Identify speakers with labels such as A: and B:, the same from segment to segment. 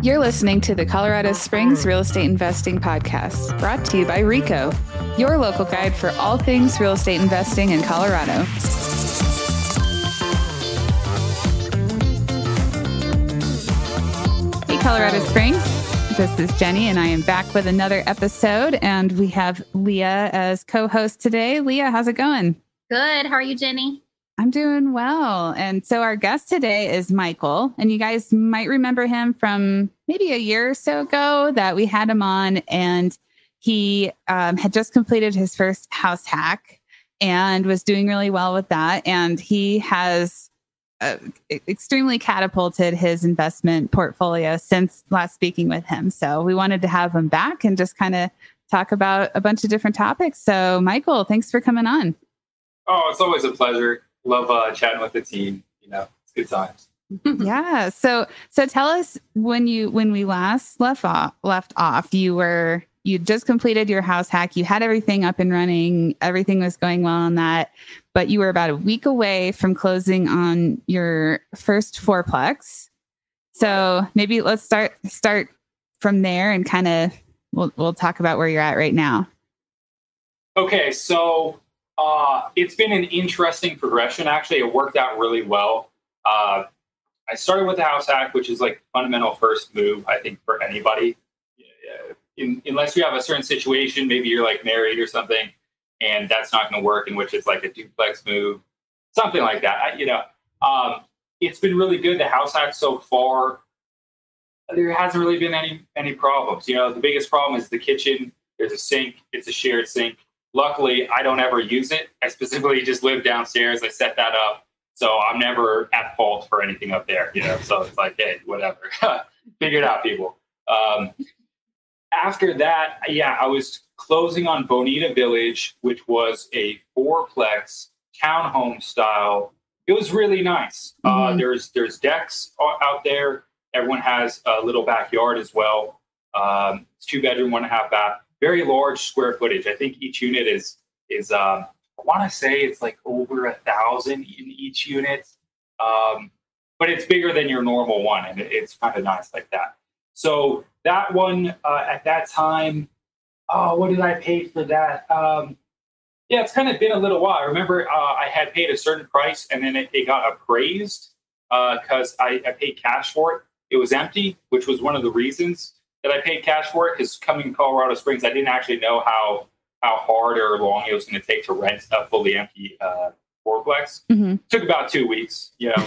A: You're listening to the Colorado Springs Real Estate Investing Podcast, brought to you by RICO, your local guide for all things real estate investing in Colorado. Hey, Colorado Springs. This is Jenny, and I am back with another episode. And we have Leah as co host today. Leah, how's it going?
B: Good. How are you, Jenny?
A: I'm doing well. And so our guest today is Michael. And you guys might remember him from maybe a year or so ago that we had him on. And he um, had just completed his first house hack and was doing really well with that. And he has uh, extremely catapulted his investment portfolio since last speaking with him. So we wanted to have him back and just kind of talk about a bunch of different topics. So, Michael, thanks for coming on.
C: Oh, it's always a pleasure love uh, chatting with the team. You know, it's good times.
A: yeah. So so tell us when you when we last left off left off, you were you just completed your house hack. You had everything up and running. Everything was going well on that. But you were about a week away from closing on your first fourplex. So maybe let's start start from there and kind of we'll we'll talk about where you're at right now.
C: Okay, so uh, it's been an interesting progression. Actually, it worked out really well. Uh, I started with the house hack, which is like fundamental first move, I think, for anybody. In, unless you have a certain situation, maybe you're like married or something, and that's not going to work, in which it's like a duplex move, something like that. I, you know, um, it's been really good. The house hack so far, there hasn't really been any any problems. You know, the biggest problem is the kitchen. There's a sink. It's a shared sink. Luckily, I don't ever use it. I specifically just live downstairs. I set that up. So I'm never at fault for anything up there, you know. So it's like, hey, whatever. Figure it out, people. Um, after that, yeah, I was closing on Bonita Village, which was a fourplex townhome style. It was really nice. Uh, mm-hmm. Uh, there's there's decks out there. Everyone has a little backyard as well. Um, it's two bedroom, one and a half bath very large square footage. I think each unit is is um, I want to say it's like over a thousand in each unit, um, but it's bigger than your normal one, and it's kind of nice like that. So that one uh, at that time, oh, what did I pay for that? Um, yeah, it's kind of been a little while. I remember uh, I had paid a certain price, and then it, it got appraised because uh, I, I paid cash for it. It was empty, which was one of the reasons that I paid cash for it because coming to Colorado Springs, I didn't actually know how how hard or long it was going to take to rent a fully empty uh, fourplex. Mm-hmm. Took about two weeks. You know,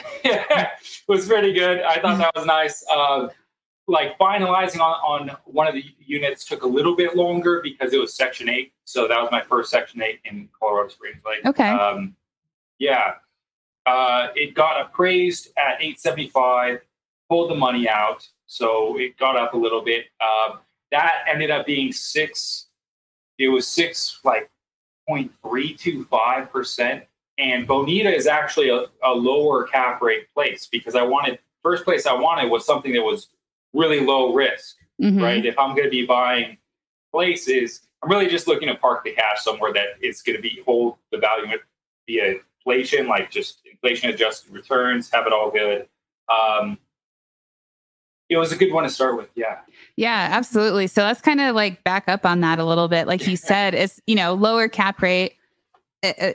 C: it was pretty good. I thought that was nice. Uh, like finalizing on, on one of the units took a little bit longer because it was Section Eight. So that was my first Section Eight in Colorado Springs. Like,
A: okay,
C: um, yeah, uh, it got appraised at eight seventy five. Pulled the money out so it got up a little bit. Um, that ended up being six. It was six like 0.325 percent, and Bonita is actually a, a lower cap rate place because I wanted first place I wanted was something that was really low risk, mm-hmm. right? If I'm going to be buying places, I'm really just looking to park the cash somewhere that is going to be hold the value via inflation, like just inflation adjusted returns, have it all good. Um, it was a good one to start with. Yeah.
A: Yeah, absolutely. So let's kind of like back up on that a little bit. Like you said, it's, you know, lower cap rate,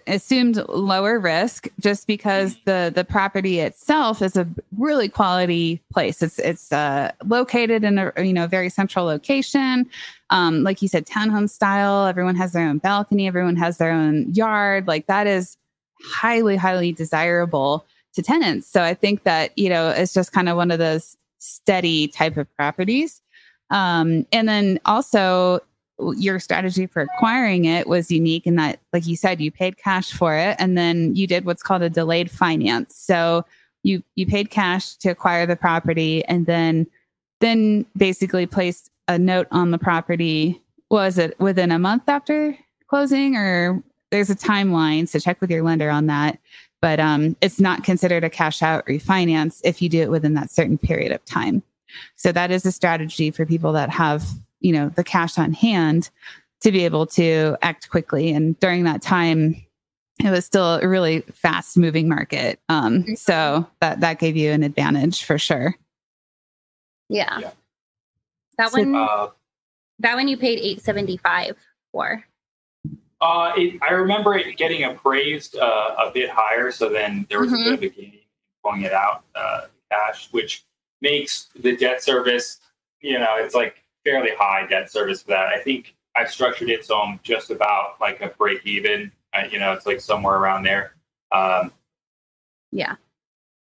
A: assumed lower risk just because mm-hmm. the the property itself is a really quality place it's it's uh, located in a you know very central location um, like you said townhome style everyone has their own balcony everyone has their own yard like that is highly highly desirable to tenants so i think that you know it's just kind of one of those steady type of properties. Um, and then also, your strategy for acquiring it was unique in that, like you said, you paid cash for it, and then you did what's called a delayed finance. So you you paid cash to acquire the property, and then then basically placed a note on the property. Was it within a month after closing, or there's a timeline? So check with your lender on that but um, it's not considered a cash out refinance if you do it within that certain period of time. So that is a strategy for people that have, you know, the cash on hand to be able to act quickly. And during that time, it was still a really fast moving market. Um, so that that gave you an advantage for sure.
B: Yeah.
C: Yeah.
B: That
A: So-
B: one
C: Uh,
B: that one you paid 875 for.
C: Uh, it, I remember it getting appraised uh, a bit higher, so then there was
B: Mhm.
C: a bit of a gain pulling it out uh, cash, which makes the debt service, you know, it's like fairly high debt service for that. I think I've structured it so I'm just about like a break even. Uh, you know, it's like somewhere around there. Um,
B: Yeah.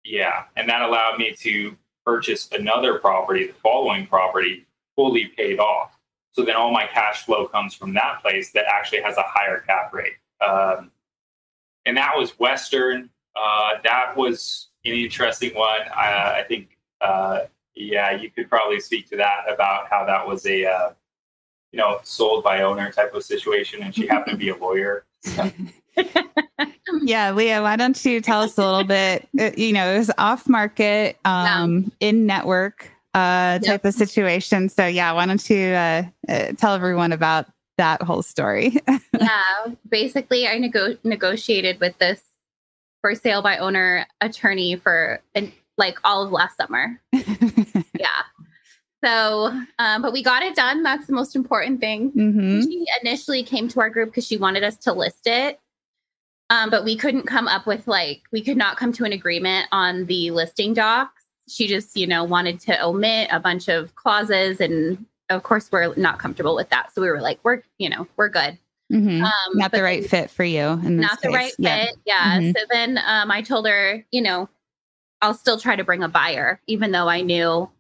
C: Yeah, and that allowed me to purchase another property, the following property, fully paid off. So then all my cash flow comes from that place that actually has a higher cap rate. Um, and that was Western. Uh, that was an interesting one. I, I think, uh, yeah, you could probably speak to that about how that was a, uh, you know, sold by owner type of situation, and she happened to be a lawyer.
A: Yeah, Leah, why don't you tell us a little bit? uh, You know, it was off market, um, in network uh,
B: Yep.
A: type of situation. So, yeah, why don't you uh, uh, tell everyone about that whole story?
B: yeah. Basically, I nego- negotiated with this for sale by owner attorney for an, like all of last summer. Yeah. So, um, but we got it done. That's the most important thing.
A: hmm
B: She initially came to our group because she wanted us to list it. Um, but we couldn't come up with like we could not come to an agreement on the listing docs. She just, you know, wanted to omit a bunch of clauses and of course we're not comfortable with that. So we were like, we're, you know, we're good.
A: hmm
B: Um
A: Not the right fit for you. In this
B: not the
A: case.
B: right fit.
A: Yeah.
B: Yeah.
A: Mhm.
B: So then um, I told her, you know, I'll still try to bring a buyer, even though I knew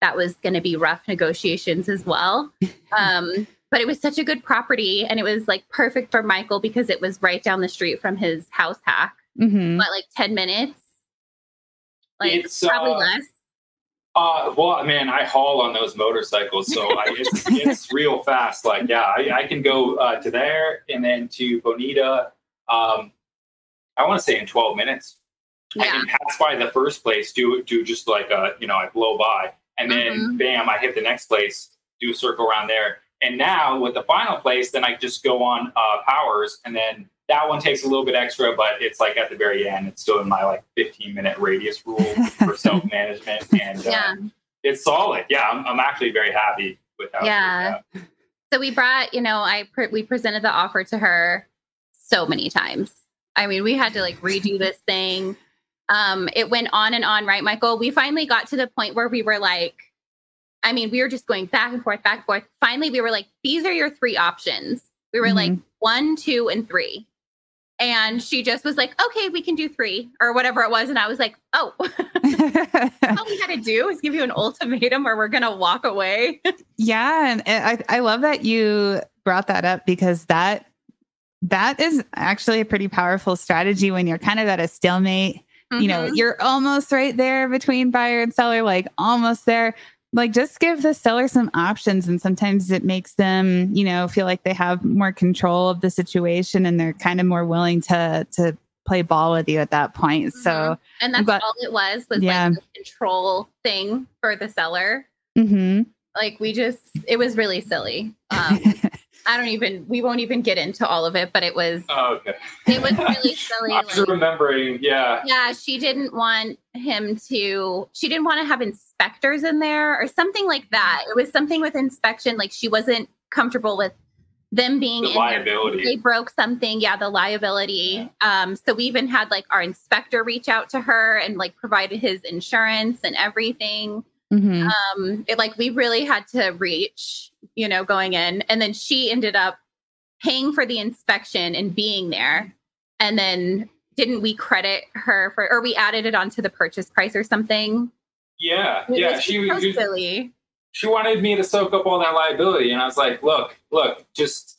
B: that was going to be rough negotiations as well. Um, but it was such a good property and it was like perfect for Michael because it was right down the street from his house hack,
A: hmm
B: but like 10 minutes. Like
C: It's,
B: probably
C: uh,
B: less.
C: Uh, well, man, I haul on those motorcycles, so I, it's it's real fast. Like, yeah, I, I can go uh, to there and then to Bonita. Um, I want to say in twelve minutes. I
B: Yeah.
C: can pass by the first place, do do just like a you know I blow by, and then
B: Mhm.
C: bam, I hit the next place, do a circle around there, and now with the final place, then I just go on uh, Powers, and then that one takes a little bit extra, but it's like at the very end, it's still in my like fifteen minute radius rule for self management, and uh,
B: Yeah.
C: it's solid. Yeah, I'm, I'm actually very happy with how. it
B: Yeah.
C: turned out.
B: So we brought, you know, I pre- we presented the offer to her so many times. I mean, we had to like redo this thing. Um, it went on and on, right, Michael? We finally got to the point where we were like, I mean, we were just going back and forth, back and forth. Finally, we were like, these are your three options. We were like one, two, and three. And she just was like, okay, we can do three or whatever it was. And I was like, oh, all we had to do is give you an ultimatum or we're going to walk away.
A: Yeah, and I I love that you brought that up because that that is actually a pretty powerful strategy when you're kind of at a stalemate. You know,
B: Mhm.
A: you're almost right there between buyer and seller, like almost there. Like just give the seller some options and sometimes it makes them, you know, feel like they have more control of the situation and they're kind of more willing to to play ball with you at that point. So,
B: Mhm. and that's
A: But-
B: all it was was
A: Yeah.
B: like control thing for the seller
A: mhm.
B: like we just it was really silly um i don't even we won't even get into all of it but it was
C: Oh, okay.
B: it was really silly
C: I'm
B: like,
C: remembering. Yeah.
B: yeah she didn't want him to she didn't want to have inspectors in there or something like that it was something with inspection like she wasn't comfortable with them being
C: The
B: in there
C: liability.
B: they broke something yeah the liability um so we even had like our inspector reach out to her and like provided his insurance and everything
A: Mhm.
B: um it like we really had to reach you know going in and then she ended up paying for the inspection and being there and then didn't we credit her for or we added it onto the purchase price or something
C: Yeah.
B: It
C: Yeah.
B: was
C: She
B: so silly
C: she wanted me to soak up all that liability, and I was like, look, look, just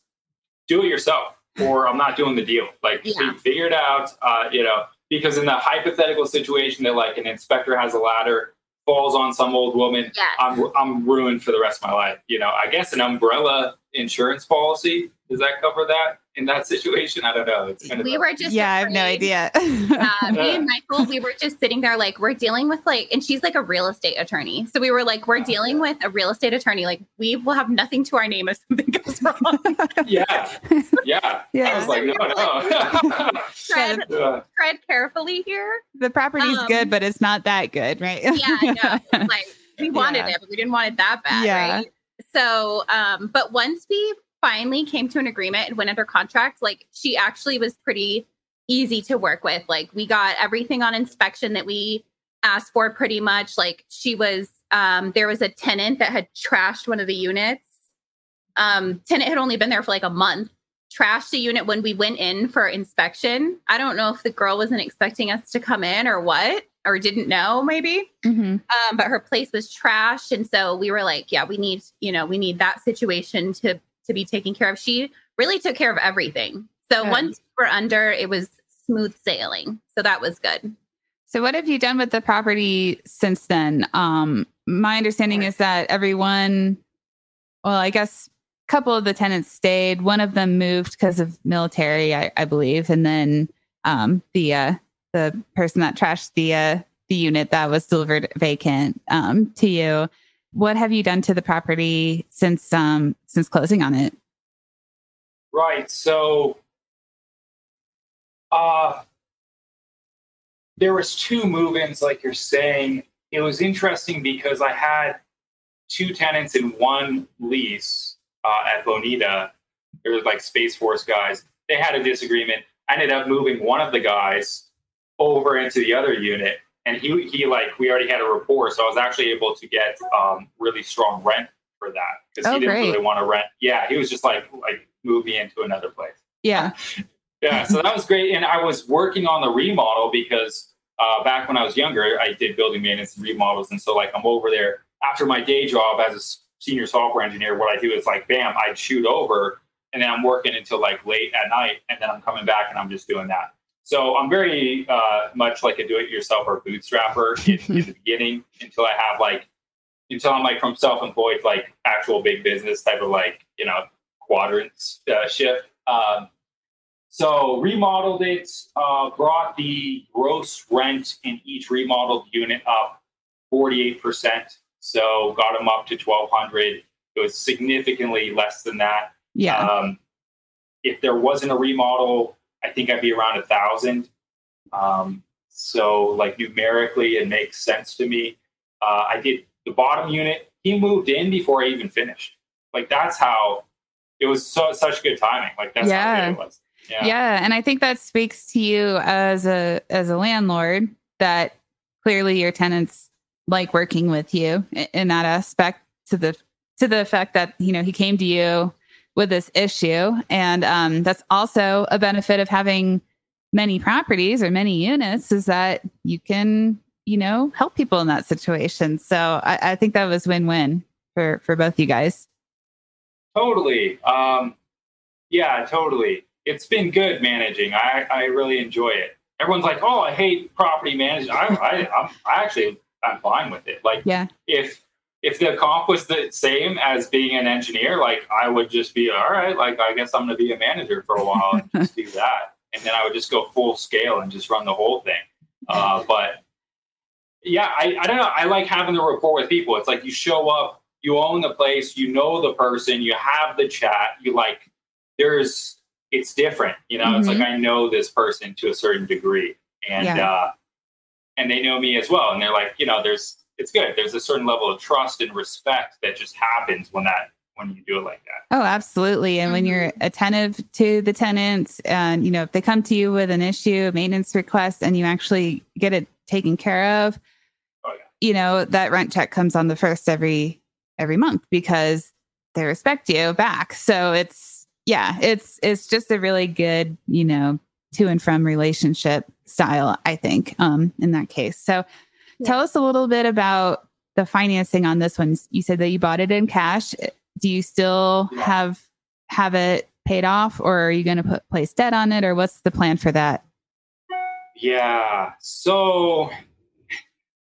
C: do it yourself, or I'm not doing the deal. Like,
B: Yeah.
C: figure it out. Uh, you know, because in the hypothetical situation that like an inspector has a ladder, falls on some old woman,
B: yes
C: I'm I'm ruined for the rest of my life. You know, I guess an umbrella insurance policy does that cover that in that situation? I don't know. It's kind of
B: we were just
A: yeah, I have no idea.
B: uh, me and Michael, we were just sitting there like we're dealing with like, and she's like a real estate attorney. So we were like, we're dealing with a real estate attorney. Like we will have nothing to our name if something goes wrong.
C: yeah, yeah. yeah. I
A: Yeah.
C: was like, no, no.
B: tread,
C: Yeah.
B: tread carefully here.
A: the property's
B: Um,
A: good, but it's not that good, right?
B: Yeah, I know. Like we
A: Yeah.
B: wanted it, but we didn't want it that bad,
A: Yeah.
B: right? So, um, but once we finally came to an agreement and went under contract, like she actually was pretty easy to work with. Like we got everything on inspection that we asked for pretty much. Like she was um there was a tenant that had trashed one of the units. Um tenant had only been there for like a month. Trashed the unit when we went in for inspection. I don't know if the girl wasn't expecting us to come in or what, or didn't know maybe
A: Mhm.
B: um, but her place was trashed and so we were like yeah we need you know we need that situation to to be taken care of she really took care of everything so
A: Good.
B: once we're under it was smooth sailing so that was good
A: So what have you done with the property since then? Um, my understanding is that everyone, well, I guess a couple of the tenants stayed. One of them moved because of military, I, I believe, and then um, the uh, the person that trashed the uh, the unit that was delivered vacant um, to you. What have you done to the property since um, since closing on it?
C: Right. So, uh, there was two move-ins, like you're saying. It was interesting because I had two tenants in one lease uh, at Bonita. There was like Space Force guys. They had a disagreement. I ended up moving one of the guys over into the other unit, and he he like we already had a rapport, so I was actually able to get um, really strong rent for that because
A: Oh,
C: he didn't
A: great.
C: really want to rent. Yeah, he was just like like move me into another place.
A: Yeah.
C: Yeah, so that was great. And I was working on the remodel because uh, back when I was younger, I did building maintenance and remodels. And so, like, I'm over there after my day job as a senior software engineer. What I do is, like, bam, I'd shoot over and then I'm working until like late at night. And then I'm coming back and I'm just doing that. So I'm very uh, much like a do it yourself or bootstrapper in, in the beginning until I have like, until I'm like from self employed, like actual big business type of like, you know, quadrants uh, shift. Um, so remodeled it, uh, brought the gross rent in each remodeled unit up 48%. So got them up to 1200 It was significantly less than that.
A: Yeah.
C: Um, if there wasn't a remodel, I think I'd be around a thousand. Um, so like numerically, it makes sense to me. Uh, I did the bottom unit. He moved in before I even finished. Like that's how it was. So such good timing. Like that's
A: Yeah.
C: how good it was. Yeah.
A: yeah and i think that speaks to you as a as a landlord that clearly your tenants like working with you i- in that aspect to the to the effect that you know he came to you with this issue and um that's also a benefit of having many properties or many units is that you can you know help people in that situation so i, I think that was win-win for for both you guys
C: Totally. Um, yeah, totally. It's been good managing. I, I really enjoy it. Everyone's like, "Oh, I hate property management." I, I, I'm, I actually, I'm fine with it. Like,
A: yeah
C: if if the comp was the same as being an engineer, like I would just be all right. Like, I guess I'm going to be a manager for a while and just do that, and then I would just go full scale and just run the whole thing. Uh, but yeah, I, I don't know. I like having the rapport with people. It's like you show up, you own the place, you know the person, you have the chat, you like, there's, it's different. You know, it's like I know this person to a certain degree. And,
A: Yeah.
C: uh, and they know me as well. And they're like, you know, there's, it's good. There's a certain level of trust and respect that just happens when that, when you do it like that.
A: Oh, absolutely. And when you're attentive to the tenants and, you know, if they come to you with an issue, a maintenance request, and you actually get it taken care of,
C: Oh, yeah.
A: you know, that rent check comes on the first every every month because they respect you back. So it's yeah, it's it's just a really good, you know, to and from relationship style, I think, um, in that case. So tell us a little bit about the financing on this one. You said that you bought it in cash do you still have have it paid off or are you going to put place debt on it or what's the plan for that
C: Yeah. So,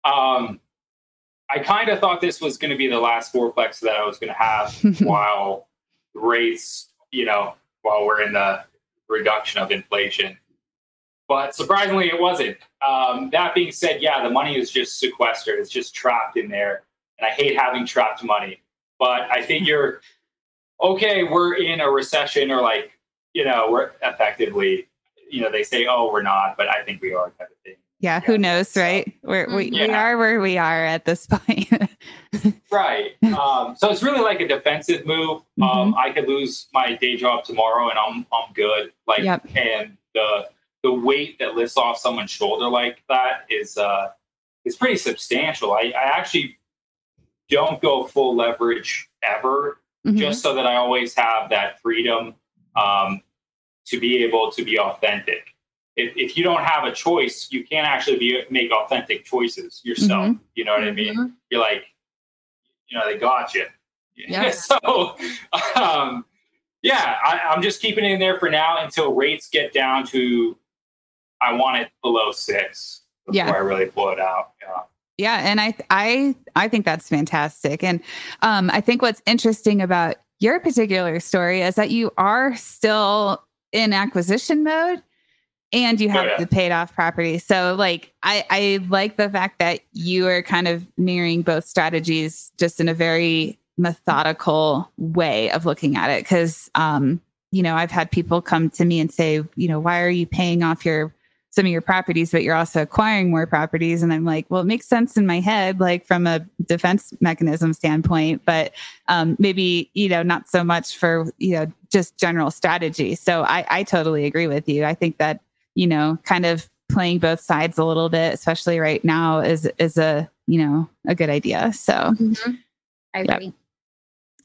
C: um, I kind of thought this was going to be the last fourplex that I was going to have while rates, you know, while we're in the reduction of inflation. But surprisingly, it wasn't. Um, that being said, yeah, the money is just sequestered. It's just trapped in there. And I hate having trapped money. But I think you're okay, we're in a recession or like, you know, we're effectively, you know, they say, oh, we're not, but I think we are type of thing.
A: yeah who
C: Yeah,
A: knows
C: so-
A: right We're, we, we are where we are at this point
C: Right. Um, so it's really like a defensive move. Um,
A: Mhm.
C: I could lose my day job tomorrow, and I'm I'm good. Like,
A: Yep.
C: and the the weight that lifts off someone's shoulder like that is uh is pretty substantial. I, I actually don't go full leverage ever,
A: Mhm.
C: just so that I always have that freedom um, to be able to be authentic. If, if you don't have a choice, you can't actually be make authentic choices yourself.
A: Mm-hmm.
C: You know what I mean?
B: Mhm.
C: You're like, you know, they got you.
A: Yeah.
C: so, um, yeah, I, I'm just keeping it in there for now until rates get down to, I want it below six before
A: Yeah.
C: I really pull it out. Yeah.
A: Yeah, and I I I think that's fantastic. And um I think what's interesting about your particular story is that you are still in acquisition mode and you have
C: Oh, yeah.
A: the paid off property. So like I I like the fact that you are kind of mirroring both strategies just in a very methodical way of looking at it cuz um you know, I've had people come to me and say, you know, why are you paying off your some of your properties, but you're also acquiring more properties. And I'm like, well, it makes sense in my head, like from a defense mechanism standpoint, but um, maybe, you know, not so much for, you know, just general strategy. So I, I totally agree with you. I think that, you know, kind of playing both sides a little bit, especially right now is, is a, you know, a good idea. So,
B: Mhm. I
A: Yep.
B: agree.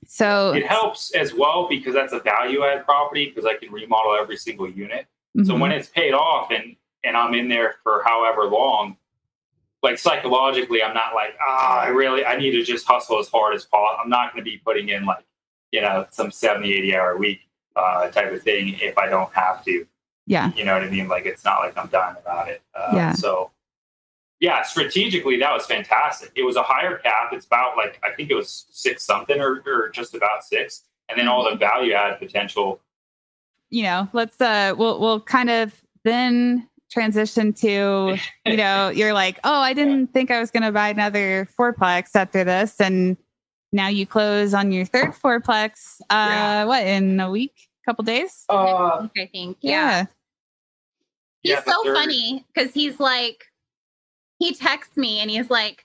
A: so,
C: It helps as well because that's a value add property because I can remodel every single unit. So
A: mhm.
C: when it's paid off and and I'm in there for however long, like psychologically, I'm not like ah, I really I need to just hustle as hard as possible. I'm not going to be putting in like you know some 70, 80 hour a week uh, type of thing if I don't have to.
A: yeah,
C: You know what I mean? Like it's not like I'm dying about it. Uh,
A: Yeah.
C: So yeah, strategically that was fantastic. It was a higher cap. It's about like I think it was six something or, or just about six, and then all the value add potential.
A: you know, let's, uh, we'll, we'll kind of then transition to, you know, you're like, oh, I didn't think I was going to buy another fourplex after this. And now you close on your third fourplex, uh,
C: Yeah.
A: what, in a week, couple days?
C: Uh,
B: I think. Yeah. He's
C: Yeah,
B: so
C: third-
B: funny because he's like, he texts me and he's like,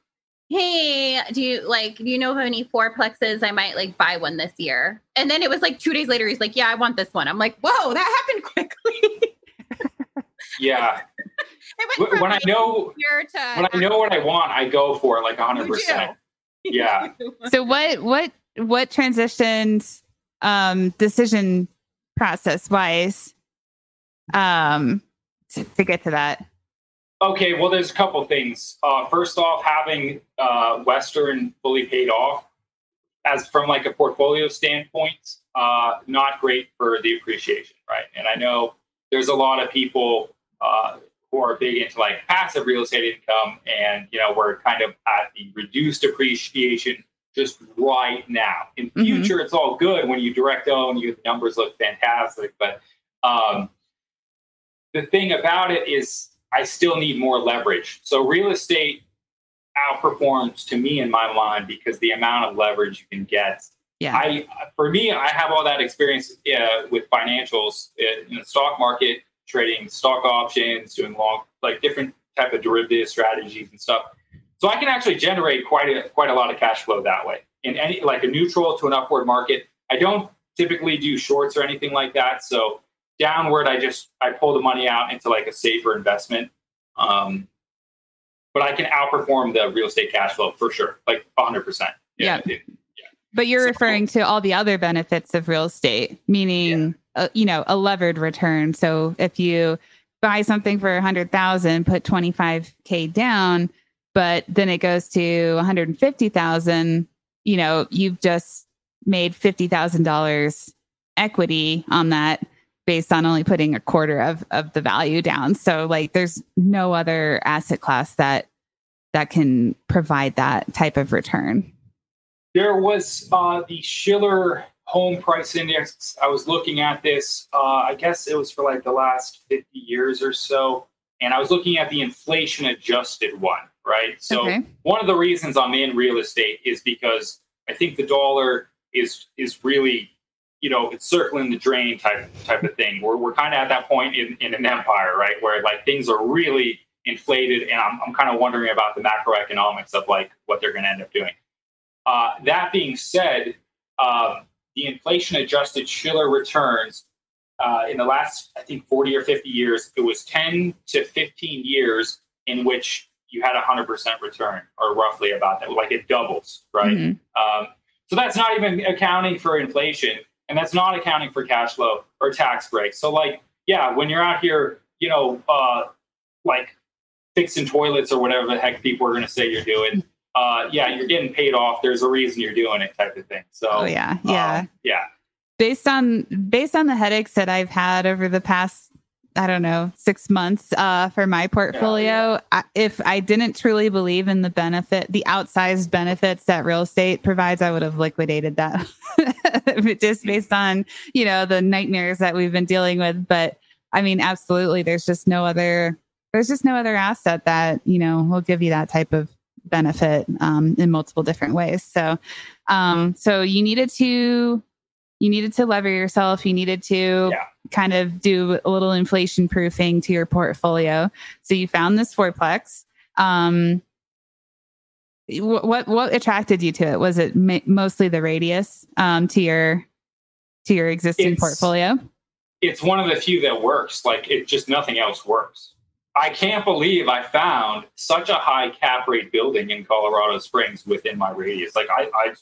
B: "Hey, do you like do you know of any fourplexes? I might like buy one this year." And then it was like two days later, he's like, "Yeah, I want this one." I'm like, "Whoa, that happened quickly."
C: Yeah.
B: it
C: Wh-
B: went from
C: when I know
B: to
C: when I know what I want, I go for it like
B: 100.
C: percent. Yeah.
A: So what, what, what transitioned, um, decision process wise, um, to, to get to that?
C: Okay, well, there's a couple things. Uh, first off, having uh, Western fully paid off, as from like a portfolio standpoint, uh, not great for the appreciation, right? And I know there's a lot of people uh, who are big into like passive real estate income, and you know we're kind of at the reduced appreciation just right now. In
A: Mhm.
C: future, it's all good when you direct own, you the numbers look fantastic, but um, the thing about it is I still need more leverage. So real estate outperforms to me in my mind because the amount of leverage you can get.
A: Yeah.
C: I for me, I have all that experience uh, with financials uh, in the stock market, trading stock options, doing long like different type of derivative strategies and stuff. So I can actually generate quite a quite a lot of cash flow that way in any like a neutral to an upward market. I don't typically do shorts or anything like that. So downward, I just I pull the money out into like a safer investment. Um, but I can outperform the real estate cash flow for sure, like 100. percent
A: Yeah. But you're
C: So-
A: referring to all the other benefits of real estate, meaning, uh, you know, a levered return. So if you buy something for a hundred thousand, put 25K down, but then it goes to 150,000, you know, you've just made $50,000 equity on that based on only putting a quarter of, of the value down. So like there's no other asset class that, that can provide that type of return.
C: There was uh, the Shiller Home Price Index. I was looking at this. Uh, I guess it was for like the last 50 years or so, and I was looking at the inflation adjusted one. Right. So
A: Okay.
C: one of the reasons I'm in real estate is because I think the dollar is is really, you know, it's circling the drain type type of thing. We're we're kind of at that point in, in an empire, right, where like things are really inflated, and I'm I'm kind of wondering about the macroeconomics of like what they're going to end up doing. Uh, that being said, uh, the inflation adjusted Shiller returns uh, in the last, I think, 40 or 50 years, it was 10 to 15 years in which you had a 100% return, or roughly about that. Like it doubles, right?
A: Mhm.
C: Um, so that's not even accounting for inflation, and that's not accounting for cash flow or tax breaks. So, like, yeah, when you're out here, you know, uh, like fixing toilets or whatever the heck people are going to say you're doing, uh, yeah, you're getting paid off. There's a reason you're doing it, type of thing. So,
A: Oh yeah, yeah.
C: um, yeah,
A: based on based on the headaches that I've had over the past I don't know six months uh, for my portfolio. I, if I didn't truly believe in the benefit, the outsized benefits that real estate provides, I would have liquidated that just based on you know the nightmares that we've been dealing with. But I mean, absolutely, there's just no other there's just no other asset that you know will give you that type of benefit um, in multiple different ways. So, um, so you needed to you needed to lever yourself. You needed to
C: Yeah.
A: kind of do a little inflation proofing to your portfolio. So you found this fourplex. Um, what what attracted you to it? Was it ma- mostly the radius um, to your to your existing
C: It's-
A: portfolio?
C: it's one of the few that works. Like it just nothing else works. I can't believe I found such a high cap rate building in Colorado Springs within my radius. Like I, I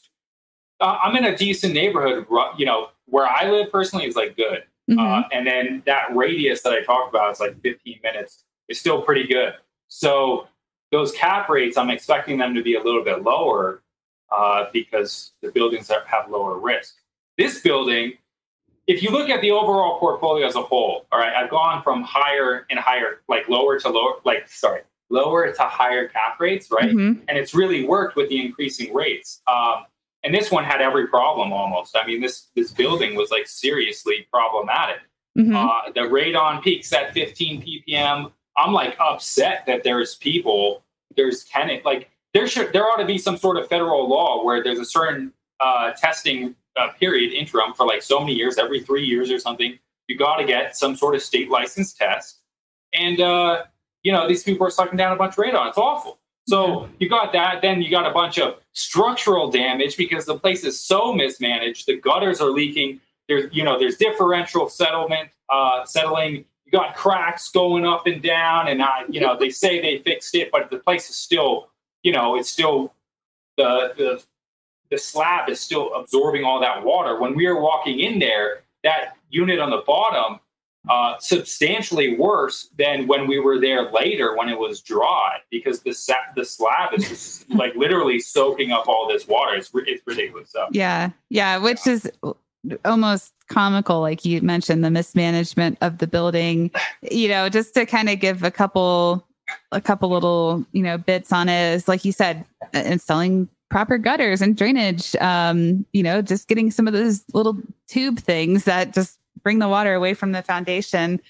C: uh, I'm in a decent neighborhood. You know, where I live personally is like good.
A: Mhm.
C: Uh, and then that radius that I talked about is like 15 minutes. Is still pretty good. So those cap rates, I'm expecting them to be a little bit lower uh, because the buildings have lower risk. This building, if you look at the overall portfolio as a whole, all right, I've gone from higher and higher, like lower to lower, like sorry, lower to higher cap rates, right?
A: Mhm.
C: and it's really worked with the increasing rates. Um, and this one had every problem almost. I mean, this this building was like seriously problematic.
A: Mhm.
C: Uh, the radon peaks at 15 ppm. I'm like upset that there's people, there's tenant, like there should there ought to be some sort of federal law where there's a certain uh, testing uh, period interim for like so many years, every three years or something. You got to get some sort of state license test, and uh, you know these people are sucking down a bunch of radon. It's awful. So you got that. Then you got a bunch of structural damage because the place is so mismanaged. The gutters are leaking. There's you know there's differential settlement uh, settling. You got cracks going up and down, and I you know they say they fixed it, but the place is still you know it's still the the the slab is still absorbing all that water. When we were walking in there, that unit on the bottom uh, substantially worse than when we were there later when it was dry because the sa- the slab is just like literally soaking up all this water. It's it's ridiculous. So
A: Yeah, yeah, which is almost comical, like you mentioned, the mismanagement of the building. You know, just to kind of give a couple, a couple little, you know, bits on it is like you said, installing proper gutters and drainage. Um, you know, just getting some of those little tube things that just bring the water away from the foundation.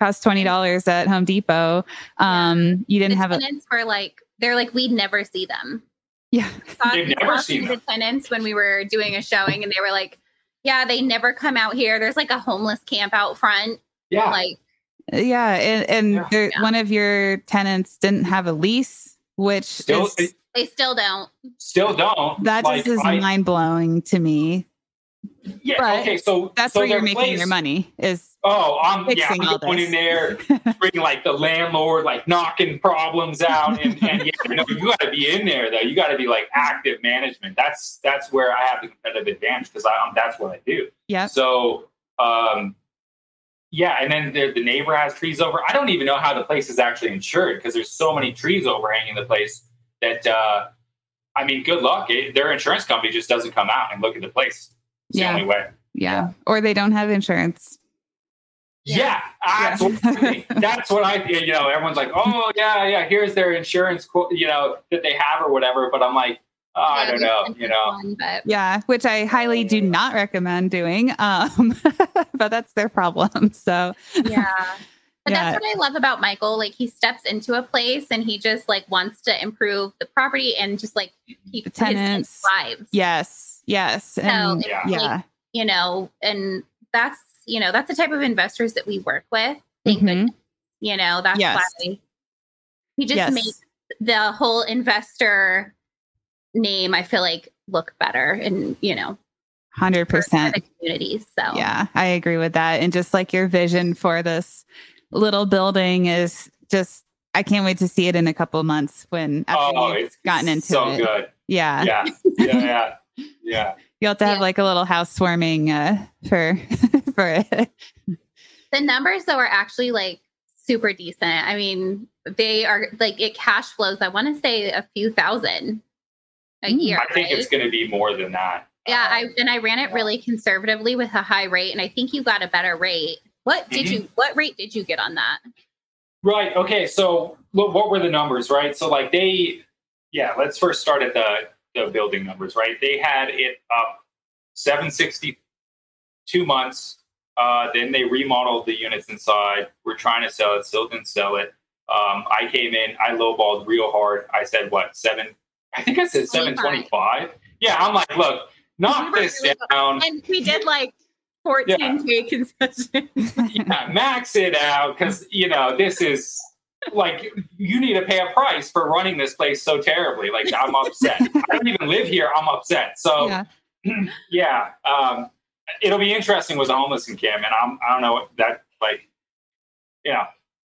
A: Cost twenty dollars at Home Depot. Um, you didn't
B: the
A: have a
B: tenants were like, they're like, we'd never see them.
A: yeah.
B: Thought-
C: They've
B: we
C: never
B: talked to
C: seen
B: the tenants when we were doing a showing, and they were like, "Yeah, they never come out here. There's like a homeless camp out front.
C: yeah,
B: Like,
A: Yeah, and, and
C: Yeah.
A: there-
B: Yeah.
A: one of your tenants didn't have a lease, which
C: still
A: is,
B: they still don't.
C: still don't.
A: that
C: Like,
A: just is
C: I-
A: mind blowing to me.
C: Yeah.
A: but
C: okay. So
A: That's
C: so
A: where you're making
C: place-
A: your money. Is
C: Oh, I'm yeah, I'm
A: all
C: going
A: this.
C: in there, bringing like the landlord, like knocking problems out, and, and yeah, no, you got to be in there though. You got to be like active management. That's that's where I have the competitive advantage because I'm that's what I do.
A: yeah,
C: So, um, yeah, and then the, the neighbor has trees over. I don't even know how the place is actually insured because there's so many trees overhanging the place that, uh, I mean, good luck. It, their insurance company just doesn't come out and look at the place. It's
A: Yeah.
C: the only way.
A: yeah, or they don't have insurance.
C: Yeah, that's,
A: Yeah.
C: What I that's what I, you know, everyone's like, oh, yeah, yeah, here's their insurance, quote, you know, that they have or whatever. But I'm like, oh, I don't know, you know.
B: one, but
A: Yeah, which I highly do not recommend doing. Um, but that's their problem. So
B: yeah. But
A: Yeah.
B: that's what I love about Michael. Like he steps into a place and he just like wants to improve the property and just like keep
A: The
B: tenants'
A: tenants.
B: lives.
A: yes, yes, and
B: it's
C: Yeah.
B: like,
A: yeah,
B: you know, and that's you know that's the type of investors that we work with. Thank
A: Mhm.
B: goodness. You know that's
A: Yes.
B: why he just
A: Yes.
B: makes the whole investor name. I feel like look better and you know
A: Hundred percent
B: the communities. So
A: Yeah, I agree with that. And just like your vision for this little building is just, I can't wait to see it in a couple months when after
C: oh,
A: you've
C: it's
A: gotten into
C: so
A: it.
C: good.
A: Yeah.
C: Yeah, yeah, yeah, yeah.
A: you'll have to have
B: Yeah.
A: like a little housewarming uh, for for it.
B: the numbers though are actually like super decent. I mean, they are like it cash flows. I want to say a few thousand a
A: Mm.
B: year.
C: I think
B: right?
C: it's going to be more than that.
B: Yeah,
C: Um,
B: I and I ran it really conservatively with a high rate, and I think you got a better rate. What did
C: Mhm.
B: you? What rate did you get on that?
C: Right. Okay. So, what were the numbers? Right. So, like they, yeah. Let's first start at the the building numbers. Right. They had it up seven sixty two months. Uh, then they remodeled the units inside. We're trying to sell it. Still didn't sell it. Um, I came in. I lowballed real hard. I said what seven? I think I said seven twenty five. Yeah. I'm like, look, knock this down.
B: And we did like fourteen k concessions.
C: yeah, max it out because you know this is like you need to pay a price for running this place so terribly. Like I'm upset. I don't even live here. I'm upset. So
A: Yeah.
C: yeah, um, it'll be interesting with the homeless encampment. I'm I don't know what that like. You know,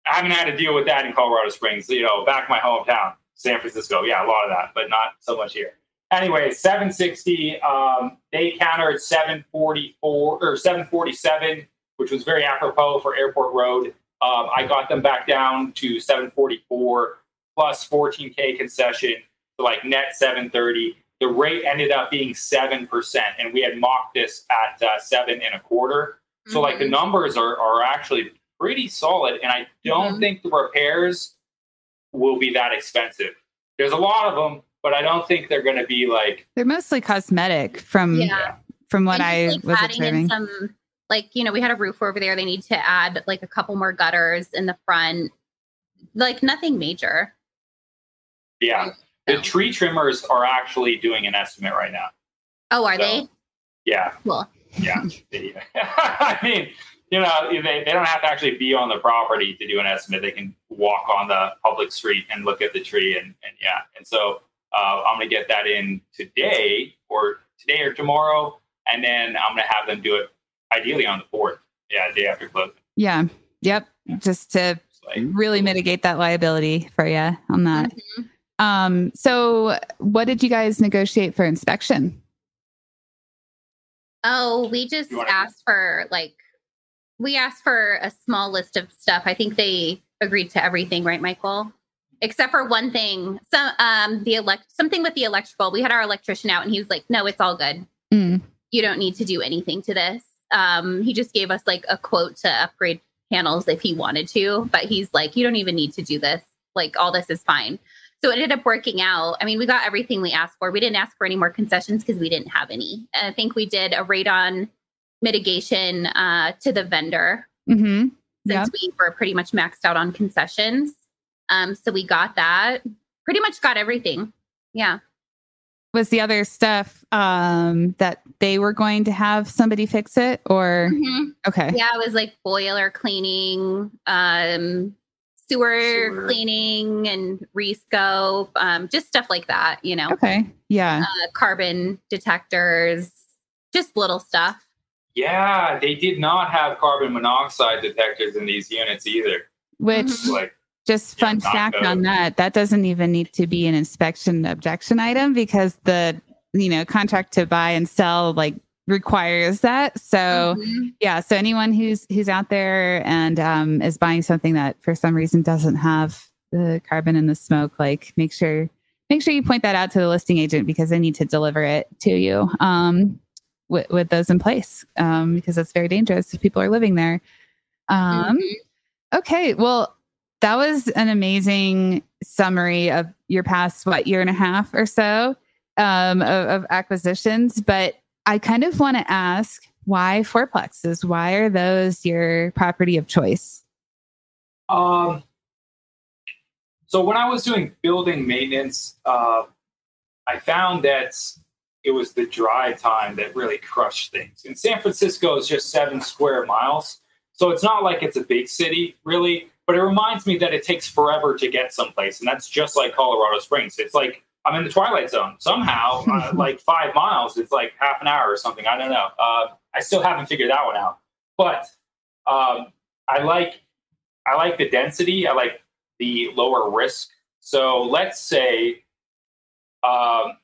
C: I haven't had to deal with that in Colorado Springs. You know, back my hometown, San Francisco. Yeah, a lot of that, but not so much here. Anyway, 760. Um, they countered 744 or 747, which was very apropos for Airport Road. Um, I got them back down to 744 plus 14k concession, so like net 730. The rate ended up being seven percent, and we had mocked this at uh, seven and a quarter. So like the
B: Mhm.
C: numbers are are actually pretty solid, and I don't
B: Mhm.
C: think the repairs will be that expensive. There's a lot of them, but I don't think they're going to be like
A: They're mostly cosmetic from
B: Yeah.
A: from what I
B: just, like,
A: was
B: adding in
A: observing.
B: some like you know we had a roof over there. They need to add like a couple more gutters in the front. Like nothing major.
C: yeah. The tree trimmers are actually doing an estimate right now.
B: Oh, are
C: So-
B: they?
C: Yeah,
B: Cool.
C: yeah. I mean, you know, they, they don't have to actually be on the property to do an estimate. They can walk on the public street and look at the tree, and, and yeah. And so uh, I'm going to get that in today, or today or tomorrow, and then I'm going to have them do it ideally on the fourth. Yeah, day after closing.
A: Yeah. Yep. Just to
C: like,
A: really mitigate that liability for you on that.
B: Mhm.
A: Um, so what did you guys negotiate for inspection?
B: Oh, we just
C: You wanna-
B: asked for like we asked for a small list of stuff. I think they agreed to everything, right, Michael? Except for one thing. Some um the elect something with the electrical. We had our electrician out and he was like, No, it's all good.
A: Mm.
B: You don't need to do anything to this. Um, he just gave us like a quote to upgrade panels if he wanted to, but he's like, You don't even need to do this. Like all this is fine. So it ended up working out. I mean, we got everything we asked for. We didn't ask for any more concessions because we didn't have any. And I think we did a radon mitigation uh, to the vendor
A: Mm-hmm.
B: since
A: Yep.
B: we were pretty much maxed out on concessions. Um, so we got that. Pretty much got everything. Yeah.
A: Was the other stuff um, that they were going to have somebody fix it or
B: Mhm.
A: okay.
B: Yeah, it was like boiler cleaning, um, sewer,
C: Sewer.
B: cleaning, and rescope, um, just stuff like that. You know,
A: Okay. Yeah.
B: uh, carbon detectors, just little stuff.
C: yeah, they did not have carbon monoxide detectors in these units either.
A: Which
B: Mhm.
C: Like,
A: just fun
C: not
A: fact on that, that doesn't even need to be an inspection objection item because the you know contract to buy and sell like requires that. So
B: Mhm.
A: yeah so anyone who's who's out there and um, is buying something that for some reason doesn't have the carbon and the smoke like make sure make sure you point that out to the listing agent because they need to deliver it to you um, with, with those in place um, because that's very dangerous if people are living there um,
B: Mhm.
A: okay well that was an amazing summary of your past what year and a half or so um, of, of acquisitions but I kind of want to ask why fourplexes? Why are those your property of choice?
C: Um, so when I was doing building maintenance, uh, I found that it was the dry time that really crushed things. And San Francisco is just seven square miles, so it's not like it's a big city, really. But it reminds me that it takes forever to get someplace, and that's just like Colorado Springs. It's like I'm in the twilight zone somehow. uh, like five miles, it's like half an hour or something. I don't know. Uh, I still haven't figured that one out. But um, I like I like the density. I like the lower risk. So let's say, um,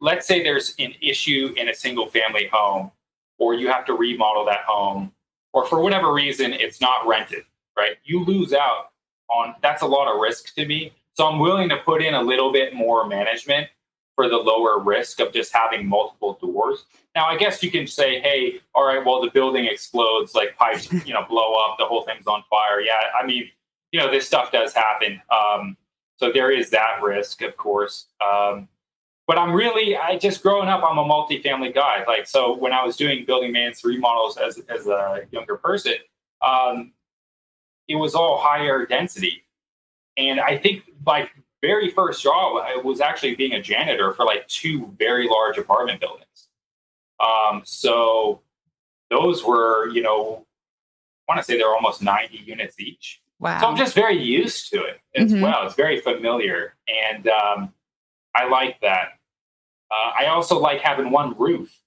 C: let's say there's an issue in a single family home, or you have to remodel that home, or for whatever reason it's not rented. Right, you lose out on that's a lot of risk to me. So I'm willing to put in a little bit more management for the lower risk of just having multiple doors. Now, I guess you can say, hey, all right, well, the building explodes, like pipes, you know, blow up, the whole thing's on fire. Yeah, I mean, you know, this stuff does happen. Um, so there is that risk, of course. Um, but I'm really, I just growing up, I'm a multifamily guy. Like, so when I was doing building maintenance remodels as, as a younger person, um, it was all higher density. And I think my very first job I was actually being a janitor for like two very large apartment buildings. Um, so those were, you know, I want to say they're almost 90 units each.
A: Wow.
C: So I'm just very used to it as
A: Mhm.
C: well. It's very familiar. And um, I like that. Uh, I also like having one roof.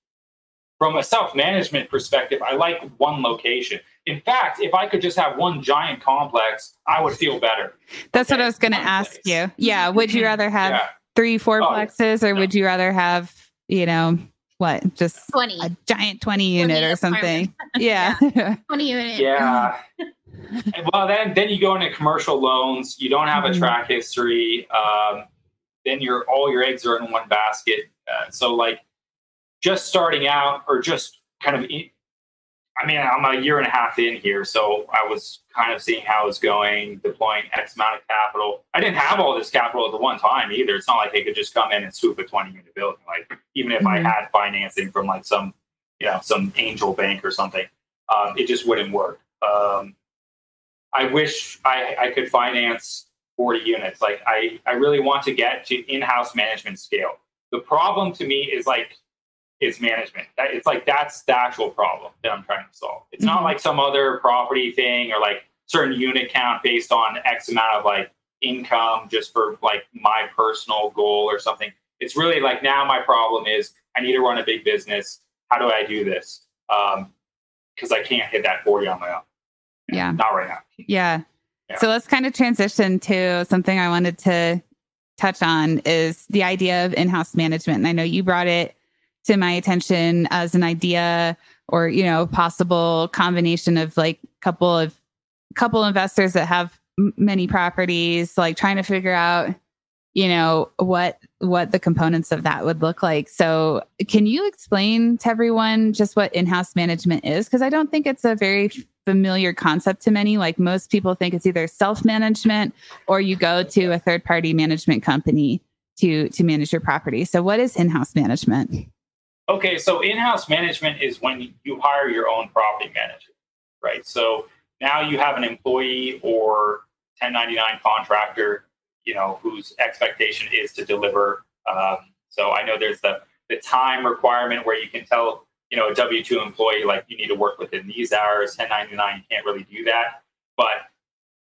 C: From a self management perspective, I like one location. In fact, if I could just have one giant complex, I would feel better.
A: That's what I was going to ask
C: place.
A: you. Yeah. Would you rather have
C: yeah.
A: three
C: Oh,
A: fourplexes or
C: no.
A: would you rather have, you know, what, just
B: 20.
A: a giant 20 unit or something? Yeah.
B: 20 unit.
C: Yeah. Well, then then you go into commercial loans. You don't have a
A: Mhm.
C: track history. Um, then your all your eggs are in one basket. Uh, so like just starting out or just kind of I mean, I'm a year and a half in here, so I was kind of seeing how it's going, deploying X amount of capital. I didn't have all this capital at the one time either. It's not like they could just come in and swoop a 20 unit building. Like even if I
A: Mhm.
C: had financing from like some, you know, some angel bank or something, um, it just wouldn't work. Um, I wish I, I could finance 40 units. Like I, I really want to get to in-house management scale. The problem to me is like is management. That, it's like that's the actual problem that I'm trying to solve. It's not
A: Mhm.
C: like some other property thing or like certain unit count based on X amount of like income just for like my personal goal or something. It's really like now my problem is I need to run a big business. How do I do this? Um, because I can't hit that 40 on my own.
A: Yeah.
C: Not right now.
A: Yeah.
C: Yeah.
A: So let's kind of transition to something I wanted to touch on is the idea of in-house management. And I know you brought it to my attention as an idea or, you know, possible combination of like couple of couple investors that have m- many properties, like trying to figure out, you know, what what the components of that would look like. So, can you explain to everyone just what in-house management is because I don't think it's a very familiar concept to many. Like most people think it's either self-management or you go to a third-party management company to to manage your property. So what is in-house management?
C: Okay, so in-house management is when you hire your own property manager, right? So now you have an employee or 1099 contractor, you know, whose expectation is to deliver. Um, so I know there's the the time requirement where you can tell, you know, a W two employee like you need to work within these hours. 1099 you can't really do that, but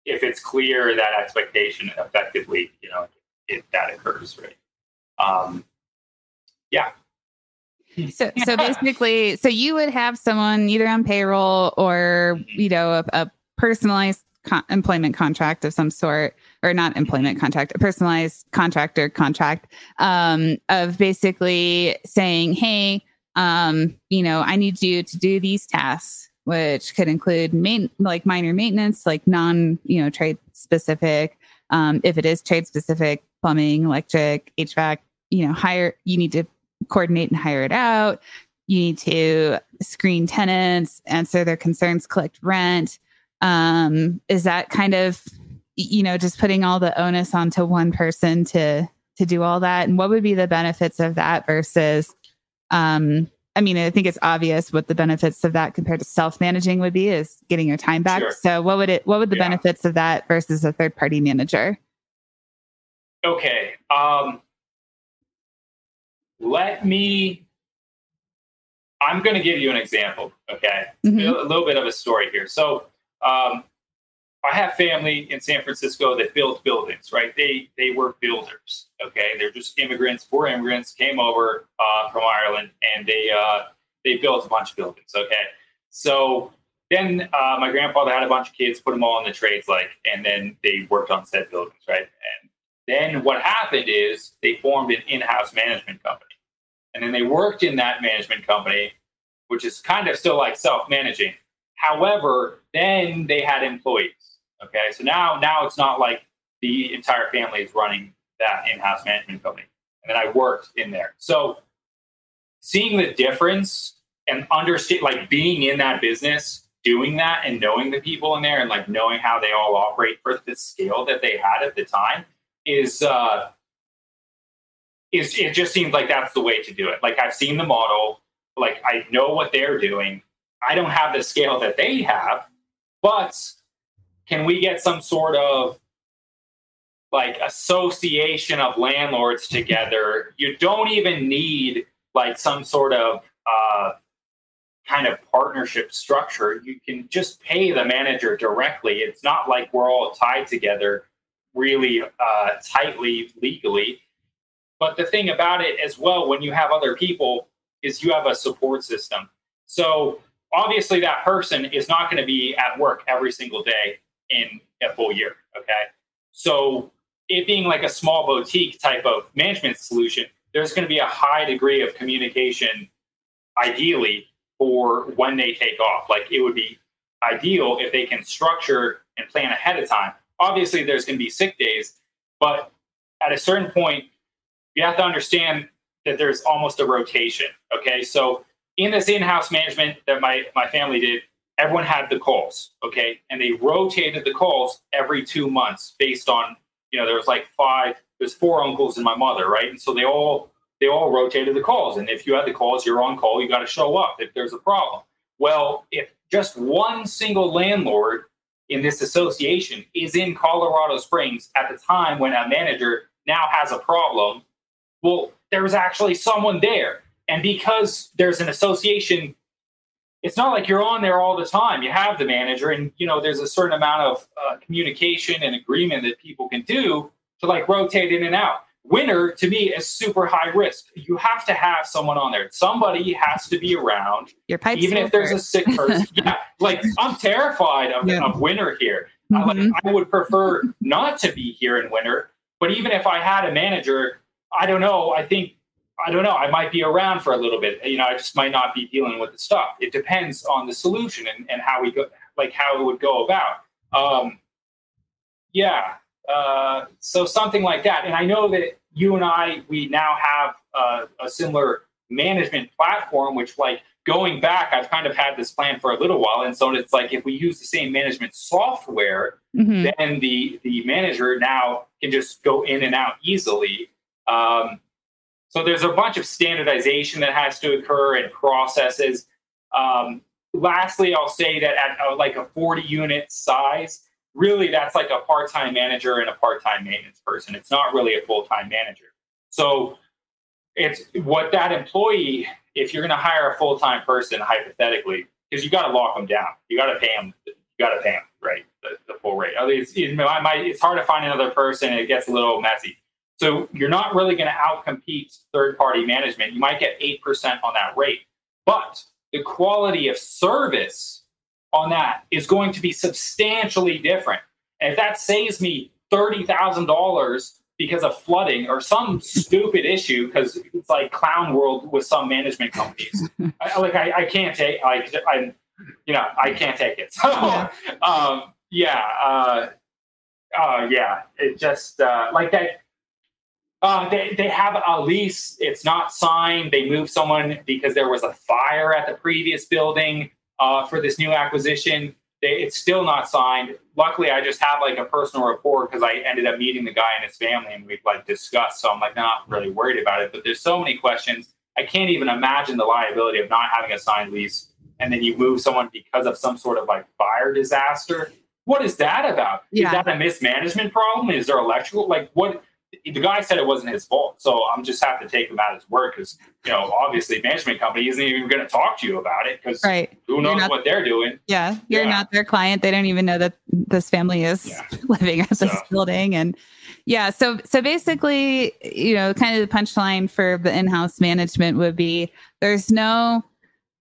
C: if it's clear that expectation, effectively, you know, if that occurs, right? Um,
A: So so basically, so you would have someone either on payroll or you know a, a personalized con- employment contract of some sort, or not employment contract, a personalized contractor contract um, of basically saying, hey, um, you know, I need you to do these tasks, which could include main like minor maintenance, like non you know trade specific. Um, if it is trade specific, plumbing, electric, HVAC, you know, hire you need to coordinate and hire it out. You need to screen tenants, answer their concerns, collect rent. Um, is that kind of, you know, just putting all the onus onto one person to to do all that? And what would be the benefits of that versus, um, I mean, I think it's obvious what the benefits of that compared to self managing would be is getting your time back.
C: Sure.
A: So, what would it? What would the
C: Yeah.
A: benefits of that versus a third party manager?
C: Okay. Um, let me. I'm going to give you an example. Okay,
A: Mhm.
C: a little bit of a story here. So, um, I have family in San Francisco that built buildings, right? They they were builders. Okay, they're just immigrants, poor immigrants, came over uh, from Ireland, and they uh, they built a bunch of buildings. Okay, so then uh, my grandfather had a bunch of kids, put them all in the trades, like, and then they worked on said buildings, right? And then what happened is they formed an in-house management company, and then they worked in that management company, which is kind of still like self-managing. However, then they had employees. Okay, so now now it's not like the entire family is running that in-house management company, and then I worked in there. So seeing the difference and understand, like being in that business doing that and knowing the people in there and like knowing how they all operate for the scale that they had at the time is uh it just seems like that's the way to do it like i've seen the model like i know what they're doing i don't have the scale that they have but can we get some sort of like association of landlords together you don't even need like some sort of uh kind of partnership structure, you can just pay the manager directly. It's not like we're all tied together really uh, tightly legally. But the thing about it as well, when you have other people, is you have a support system. So obviously, that person is not going to be at work every single day in a full year. Okay. So it being like a small boutique type of management solution, there's going to be a high degree of communication, ideally, for when they take off. Like it would be ideal if they can structure and plan ahead of time. Obviously, there's going to be sick days, but at a certain point, you have to understand that there's almost a rotation. Okay, so in this in-house management that my my family did, everyone had the calls. Okay, and they rotated the calls every two months based on you know there was like five, there's four uncles and my mother, right? And so they all they all rotated the calls. And if you had the calls, you're on call, you got to show up if there's a problem. Well, if just one single landlord in this association is in Colorado Springs at the time when a manager now has a problem, well, there's actually someone there. And because there's an association, it's not like you're on there all the time. You have the manager, and you know there's a certain amount of uh, communication and agreement that people can do to like rotate in and out winter to me is super high risk. You have to have someone on there. Somebody has to be around.
A: Your pipes
C: even if there's a sick person. yeah, like I'm terrified of, yeah. of winter here. Mm-hmm. I, like, I would prefer not to be here in winter. But even if I had a manager, I don't know. I think I don't know. I might be around for a little bit. You know, I just might not be dealing with the stuff. It depends on the solution and, and how we go, like how it would go about. Um, yeah, uh, so something like that. And I know that you and I, we now have uh, a similar management platform, which like going back, I've kind of had this plan for a little while. And so it's like if we use the same management software, mm-hmm. then the the manager now can just go in and out easily. Um, so there's a bunch of standardization that has to occur and processes. Um, lastly, I'll say that at uh, like a 40 unit size, really that's like a part-time manager and a part-time maintenance person. It's not really a full-time manager. So it's what that employee, if you're going to hire a full-time person, hypothetically, because you got to lock them down, you got to pay them, you got to pay them, right? The, the full rate. It's, it it's hard to find another person. It gets a little messy. So you're not really going to outcompete third-party management. You might get 8% on that rate, but the quality of service on that is going to be substantially different. And if that saves me $30,000 because of flooding or some stupid issue, because it's like clown world with some management companies, I, like I, I, can't take, like, I, you know, I can't take it. So, yeah, um, yeah, uh, uh, yeah, it just, uh, like that, uh, they, they have a lease. It's not signed. They moved someone because there was a fire at the previous building uh, for this new acquisition. They, it's still not signed. Luckily, I just have like a personal rapport because I ended up meeting the guy and his family, and we've like discussed. So I'm like not really worried about it. But there's so many questions. I can't even imagine the liability of not having a signed lease, and then you move someone because of some sort of like fire disaster. What is that about? Yeah. Is that a mismanagement problem? Is there electrical? Like what? The guy said it wasn't his fault, so I'm just have to take him at his word because you know obviously management company isn't even going to talk to you about it because
A: right.
C: who knows
A: not,
C: what they're doing.
A: Yeah, you're yeah. not their client. They don't even know that this family is yeah. living at this building, and yeah. So so basically, you know, kind of the punchline for the in-house management would be there's no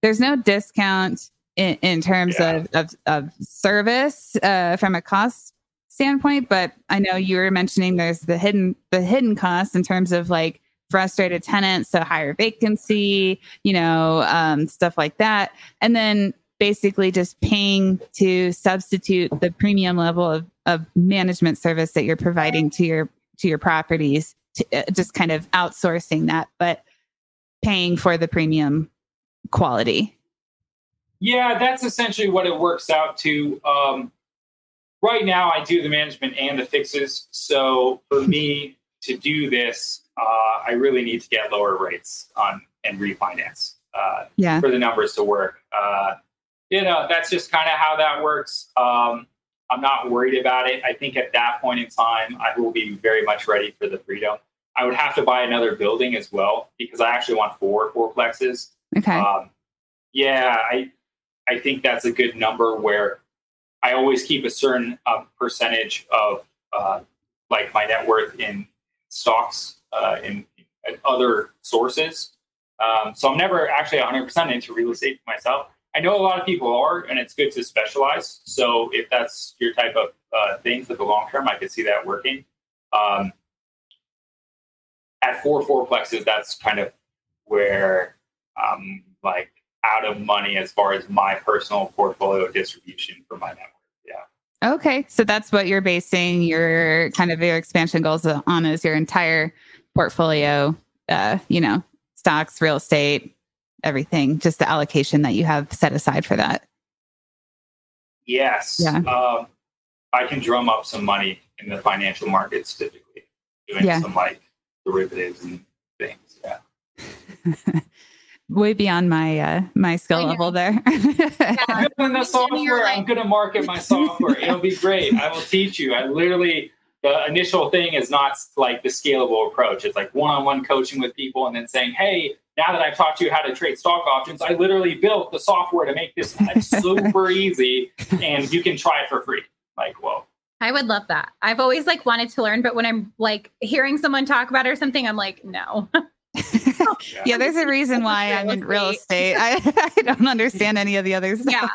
A: there's no discount in, in terms yeah. of, of, of service uh, from a cost standpoint, but I know you were mentioning there's the hidden the hidden costs in terms of like frustrated tenants, so higher vacancy, you know, um, stuff like that, and then basically just paying to substitute the premium level of, of management service that you're providing to your to your properties, to, uh, just kind of outsourcing that, but paying for the premium quality.
C: Yeah, that's essentially what it works out to. Um, right now I do the management and the fixes. So for me to do this, uh, I really need to get lower rates on and refinance uh, yeah. for the numbers to work. Uh, you know, that's just kind of how that works. Um, I'm not worried about it. I think at that point in time, I will be very much ready for the freedom. I would have to buy another building as well because I actually want four fourplexes.
A: Okay. Um,
C: yeah, I I think that's a good number where I always keep a certain uh, percentage of uh, like my net worth in stocks uh, in, in, other sources. Um, so I'm never actually 100% into real estate myself. I know a lot of people are, and it's good to specialize. So if that's your type of uh, thing for the long term, I could see that working. Um, at four fourplexes, that's kind of where I'm like out of money as far as my personal portfolio distribution for my network. Yeah.
A: Okay. So that's what you're basing your kind of your expansion goals on is your entire portfolio, uh, you know, stocks, real estate, everything, just the allocation that you have set aside for that.
C: Yes. Yeah. Um, I can drum up some money in the financial markets typically, doing yeah. some like derivatives and things. Yeah.
A: way beyond my uh, my skill level there.
C: yeah. in the software. I'm going to market my software. It'll be great. I will teach you. I literally the initial thing is not like the scalable approach. It's like one-on-one coaching with people and then saying, "Hey, now that I've taught you how to trade stock options, I literally built the software to make this super easy, and you can try it for free." Like, whoa.
B: I would love that. I've always like wanted to learn, but when I'm like hearing someone talk about it or something, I'm like, no.
A: yeah, there's a reason why I'm in real estate. I, I don't understand any of the others.
B: Yeah.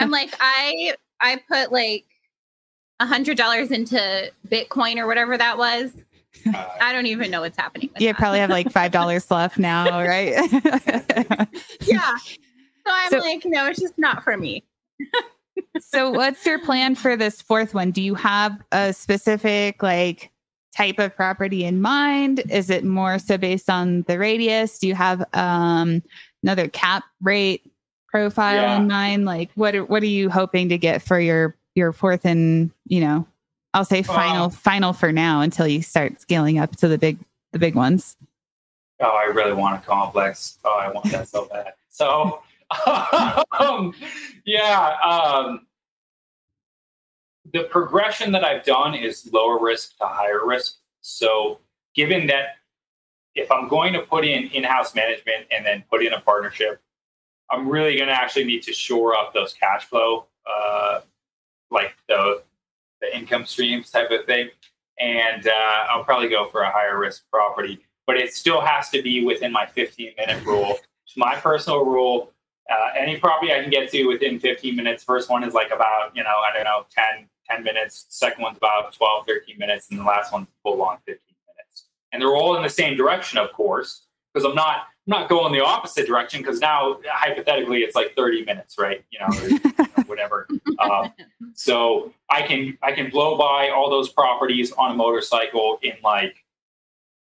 B: I'm like, I I put like a hundred dollars into Bitcoin or whatever that was. Uh, I don't even know what's happening.
A: you that. probably have like five dollars left now, right?
B: yeah. So I'm so, like, no, it's just not for me.
A: so what's your plan for this fourth one? Do you have a specific like type of property in mind? Is it more so based on the radius? Do you have um, another cap rate profile yeah. in mind? Like what are, what are you hoping to get for your your fourth and you know, I'll say final uh, final for now until you start scaling up to the big the big ones.
C: Oh, I really want a complex. Oh, I want that so bad. So um, yeah, um, the progression that I've done is lower risk to higher risk. So, given that if I'm going to put in in house management and then put in a partnership, I'm really going to actually need to shore up those cash flow, uh, like the, the income streams type of thing. And uh, I'll probably go for a higher risk property, but it still has to be within my 15 minute rule. My personal rule uh, any property I can get to within 15 minutes. First one is like about, you know, I don't know, 10, 10 minutes. Second one's about 12, 13 minutes. And the last one's full on 15 minutes. And they're all in the same direction, of course, because I'm not I'm not going the opposite direction because now hypothetically it's like 30 minutes, right? You know, or, you know whatever. Um, so I can I can blow by all those properties on a motorcycle in like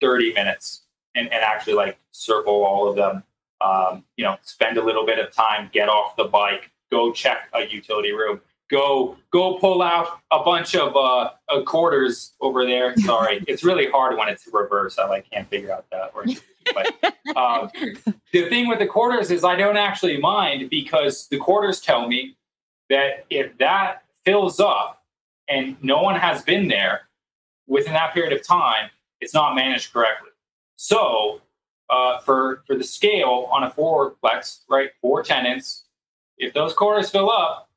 C: 30 minutes and, and actually like circle all of them. Um, you know, spend a little bit of time, get off the bike, go check a utility room, go go pull out a bunch of uh, uh, quarters over there. Sorry, it's really hard when it's reverse. I like can't figure out that. But um, the thing with the quarters is I don't actually mind because the quarters tell me that if that fills up and no one has been there within that period of time, It's not managed correctly. So uh, for for the scale on a fourplex, right, four tenants, if those quarters fill up,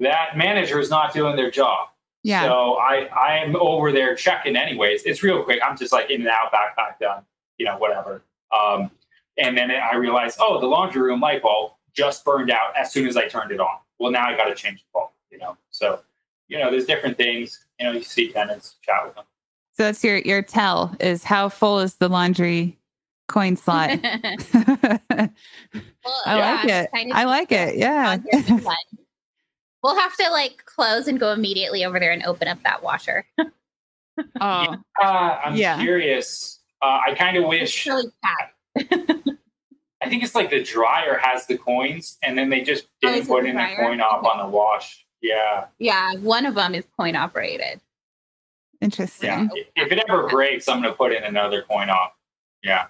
C: that manager is not doing their job.
A: Yeah.
C: So I I'm over there checking anyways. It's real quick. I'm just like in and out, backpack done, you know, whatever. Um, and then I realized, oh, the laundry room light bulb just burned out as soon as I turned it on. Well, now I got to change the bulb, you know. So, you know, there's different things. You know, you see tenants, chat with them.
A: So that's your your tell is how full is the laundry coin slot?
B: Well,
A: I
B: yeah,
A: like it.
B: kind of
A: I like it. Yeah.
B: on here for fun. We'll have to like close and go immediately over there and open up that washer.
A: Oh,
C: Uh, I'm
A: Yeah.
C: curious. Uh, I kind of wish.
B: really packed.
C: I think it's like the dryer has the coins, and then they just
B: Oh,
C: didn't
B: is it
C: put
B: the
C: in the
B: dryer?
C: coin op on the wash. Yeah,
B: Yeah, one of them is coin operated.
A: interesting.
C: yeah. If it ever breaks, I'm gonna put in another coin op. Yeah,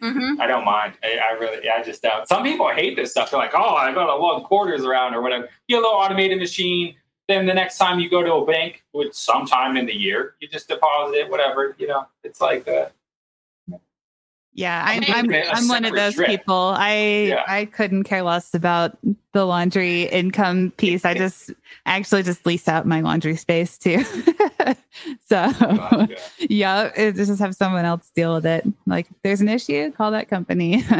B: hmm
C: I don't mind. I, I really, I just don't. Some people hate this stuff. They're like, "Oh, I got to lug quarters around or whatever." You get a little automated machine. Then the next time you go to a bank, which sometime in the year, you just deposit it, whatever. You know, it's like uh,
A: Yeah, I'm
B: I'm
A: I'm,
C: making it a
A: I'm one of those
C: trip.
A: people. I
C: Yeah.
A: I couldn't care less about the laundry income piece. I just actually just lease out my laundry space too. so
C: yeah.
A: yeah, it, just have someone else deal with it. Like there's an issue, call that company.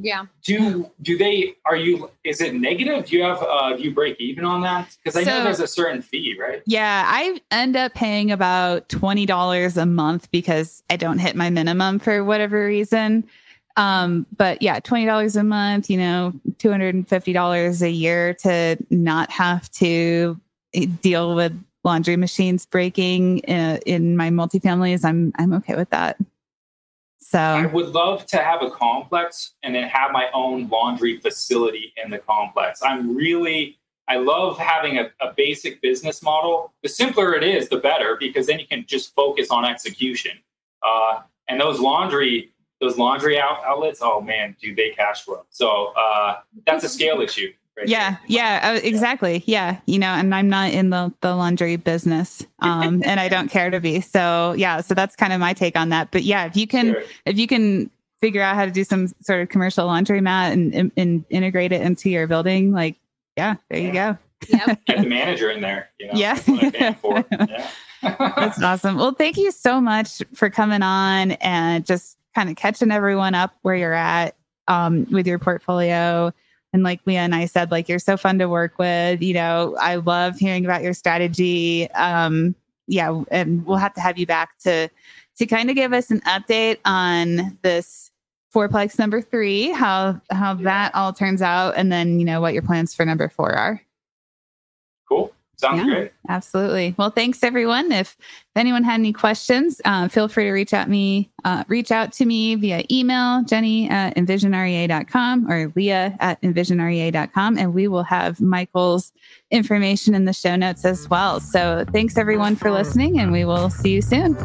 B: Yeah.
C: do do they are you is it negative do you have uh do you break even on that because i know there's a certain fee right
A: yeah, I end up paying about twenty dollars a month because I don't hit my minimum for whatever reason. Um, but yeah, twenty dollars a month, you know, two hundred and fifty dollars a year to not have to eh, deal with laundry machines breaking in, in my multifamilies. I'm I'm okay with that. So I
C: would love to have a complex and then have my own laundry facility in the complex i'm really i love having a, a basic business model the simpler it is the better because then you can just focus on execution uh and those laundry those laundry out, outlets oh man do they cash flow so uh that's a scale issue right
A: yeah,
C: there.
A: yeah, uh, exactly. Yeah, you know, and I'm not in the the laundry business, um, and I don't care to be. So yeah, so that's kind of my take on that. But yeah, if you can
C: Sure.
A: if you can figure out how to do some sort of commercial laundromat and, and, and integrate it into your building, like, yeah, there you go.
B: Yep.
C: get the manager in there. You know,
A: Yeah.
C: that's what I'm paying for. Yeah.
A: That's awesome. Well, thank you so much for coming on and just kind of catching everyone up where you're at um, with your portfolio. And like Leah and I said, like you're so fun to work with. You know, I love hearing about your strategy. Um, yeah, and we'll have to have you back to to kind of give us an update on this fourplex number three, how how that all turns out, and then you know what your plans for number four are.
C: cool. Sounds
A: Yeah.
C: great.
A: Absolutely. Well, thanks everyone. If, if anyone had any questions, uh, feel free to reach out me, uh, reach out to me via email, Jenny at envisionrea.com or Leah at envisionrea.com. And we will have Michael's information in the show notes as well. So thanks everyone for listening and we will see you soon.